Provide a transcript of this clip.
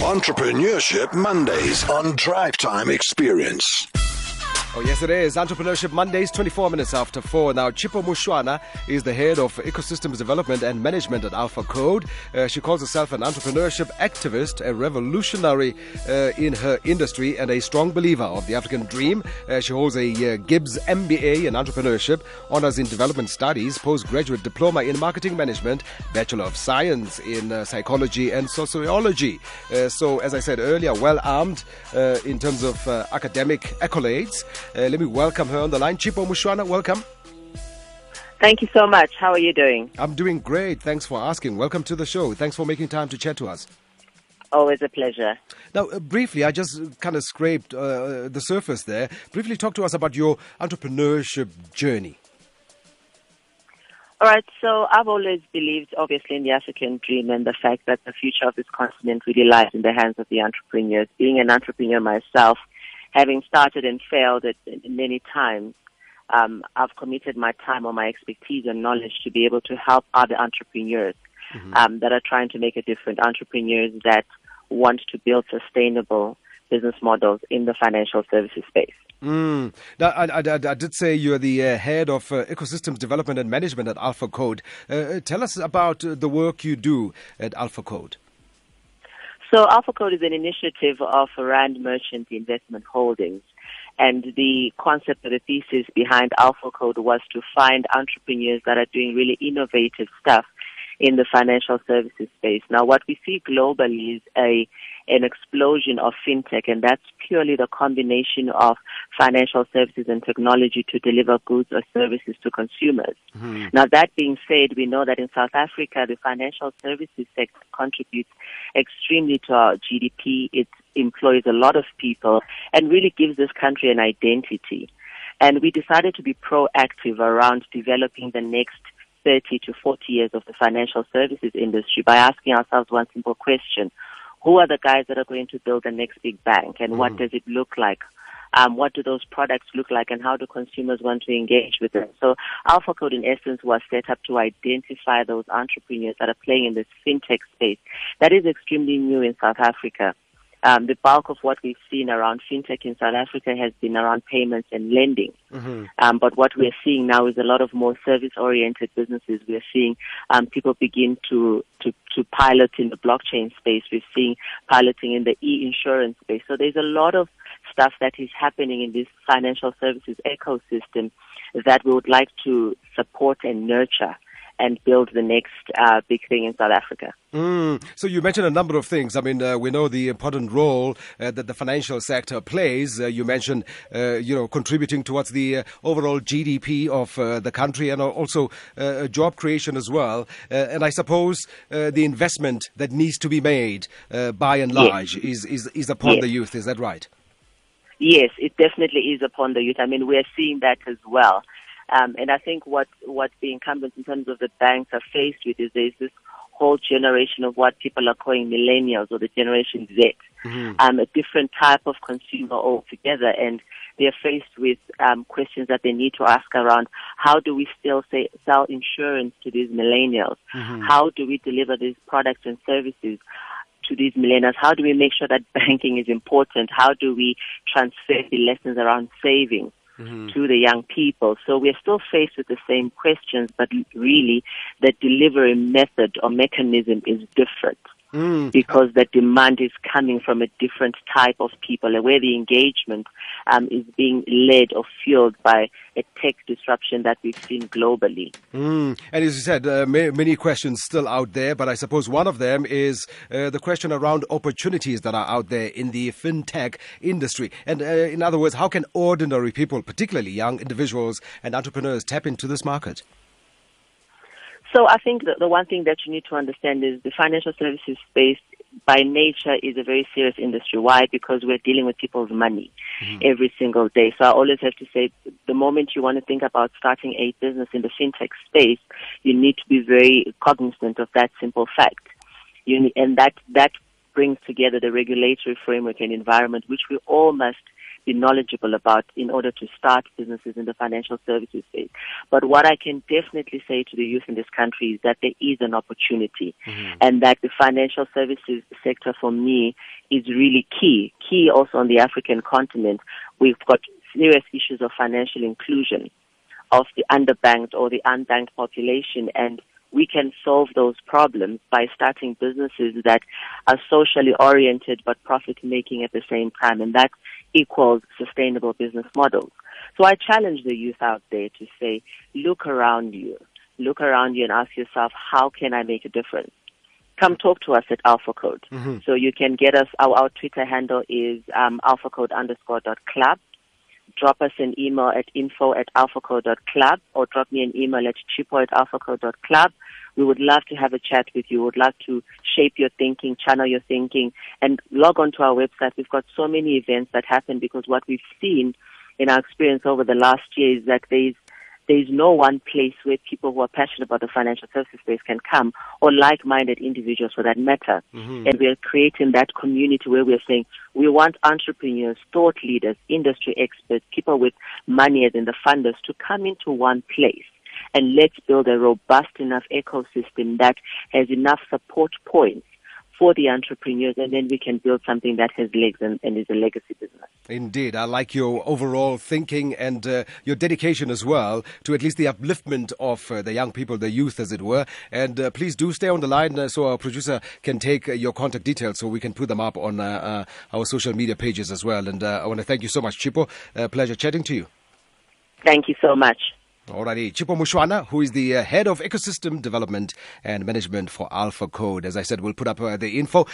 Entrepreneurship Mondays on Drive Time Experience. Oh, yes, it is. Entrepreneurship Mondays, 24 minutes after 4. Now, Chipo Mushwana is the head of ecosystems development and management at Alpha Code. Uh, she calls herself an entrepreneurship activist, a revolutionary uh, in her industry, and a strong believer of the African dream. Uh, she holds a uh, GIBS MBA in entrepreneurship, honors in development studies, postgraduate diploma in marketing management, Bachelor of Science in uh, psychology and sociology. Uh, so, as I said earlier, well armed in terms of academic accolades. Uh, let me welcome her on the line. Chipo Mushwana, welcome. Thank you so much. How are you doing? I'm doing great. Thanks for asking. Welcome to the show. Thanks for making time to chat to us. Always a pleasure. Now, uh, briefly, I just kind of scraped uh, the surface there. Briefly, talk to us about your entrepreneurship journey. All right, so I've always believed, obviously, in the African dream and the fact that the future of this continent really lies in the hands of the entrepreneurs. Being an entrepreneur myself, having started and failed it many times, um, I've committed my time or my expertise and knowledge to be able to help other entrepreneurs mm-hmm. um, that are trying to make a difference, entrepreneurs that want to build sustainable business models in the financial services space. Mm. Now, I, I, I, did say you're the uh, head of uh, ecosystems development and management at Alpha Code. Uh, uh tell us about uh, the work you do at Alpha Code. So Alpha Code is an initiative of Rand Merchant Investment Holdings. And the concept or the thesis behind Alpha Code was to find entrepreneurs that are doing really innovative stuff in the financial services space. Now, what we see globally is a an explosion of fintech, and that's purely the combination of financial services and technology to deliver goods or services to consumers. Mm-hmm. Now, that being said, we know that in South Africa, the financial services sector contributes extremely to our GDP. It employs a lot of people and really gives this country an identity. And we decided to be proactive around developing the next 30 to 40 years of the financial services industry by asking ourselves one simple question. Who are the guys that are going to build the next big bank and mm. what does it look like? Um, what do those products look like and how do consumers want to engage with them? So Alpha Code in essence was set up to identify those entrepreneurs that are playing in this fintech space that is extremely new in South Africa. Um, the bulk of what we've seen around fintech in South Africa has been around payments and lending. Mm-hmm. Um, but what we're seeing now is a lot of more service-oriented businesses. We're seeing um, people begin to, to, to pilot in the blockchain space. We're seeing piloting in the e-insurance space. So there's a lot of stuff that is happening in this financial services ecosystem that we would like to support and nurture and build the next uh, big thing in South Africa. Mm. So you mentioned a number of things. I mean, uh, we know the important role uh, that the financial sector plays. Uh, you mentioned, uh, you know, contributing towards the uh, overall GDP of the country and also job creation as well. and I suppose the investment that needs to be made, by and large, yes. is, is is upon yes. the youth. Is that right? Yes, it definitely is upon the youth. I mean, we're seeing that as well. Um, and I think what, what the incumbents in terms of the banks are faced with is there's this whole generation of what people are calling millennials or the generation Z, mm-hmm. um, a different type of consumer altogether. And they're faced with um, questions that they need to ask around how do we still say, sell insurance to these millennials? Mm-hmm. How do we deliver these products and services? to these millennials? How do we make sure that banking is important? How do we transfer the lessons around savings? Mm-hmm. to the young people. So we're still faced with the same questions, but really the delivery method or mechanism is different. Mm. Because the demand is coming from a different type of people, where the engagement um, is being led or fueled by a tech disruption that we've seen globally. Mm. And as you said, uh, many questions still out there, but I suppose one of them is uh, the question around opportunities that are out there in the fintech industry. And uh, in other words, how can ordinary people, particularly young individuals and entrepreneurs, tap into this market? So I think the one thing that you need to understand is the financial services space by nature is a very serious industry. Why? Because we're dealing with people's money mm-hmm. every single day. So I always have to say the moment you want to think about starting a business in the fintech space, you need to be very cognizant of that simple fact. You, and that, that brings together the regulatory framework and environment which we all must be knowledgeable about in order to start businesses in the financial services space. But what I can definitely say to the youth in this country is that there is an opportunity mm-hmm. and that the financial services sector for me is really key. Key also on the African continent. We've got serious issues of financial inclusion of the underbanked or the unbanked population and we can solve those problems by starting businesses that are socially oriented but profit making at the same time and that equals sustainable business models. So I challenge the youth out there to say, look around you. Look around you and ask yourself, how can I make a difference? Come talk to us at Alpha Code. Mm-hmm. So you can get us, our, our Twitter handle is um, alphacode underscore dot club drop us an email at info at alphacode.club or drop me an email at chipo at alphacode.club. We would love to have a chat with you. We would love to shape your thinking, channel your thinking, and log on to our website. We've got so many events that happen because what we've seen in our experience over the last year is that there's there's no one place where people who are passionate about the financial services space can come, or like-minded individuals for that matter. Mm-hmm. And we are creating that community where we're saying we want entrepreneurs, thought leaders, industry experts, people with money as in the funders to come into one place and let's build a robust enough ecosystem that has enough support points for the entrepreneurs, and then we can build something that has legs and, and is a legacy business. Indeed. I like your overall thinking and uh, your dedication as well to at least the upliftment of uh, the young people, the youth, as it were. And uh, please do stay on the line uh, so our producer can take uh, your contact details so we can put them up on uh, our social media pages as well. And I want to thank you so much, Chipo. pleasure chatting to you. Thank you so much. Alrighty, Chipo Mushwana, who is the uh, head of ecosystem development and management for Alpha Code. As I said, we'll put up uh, the info.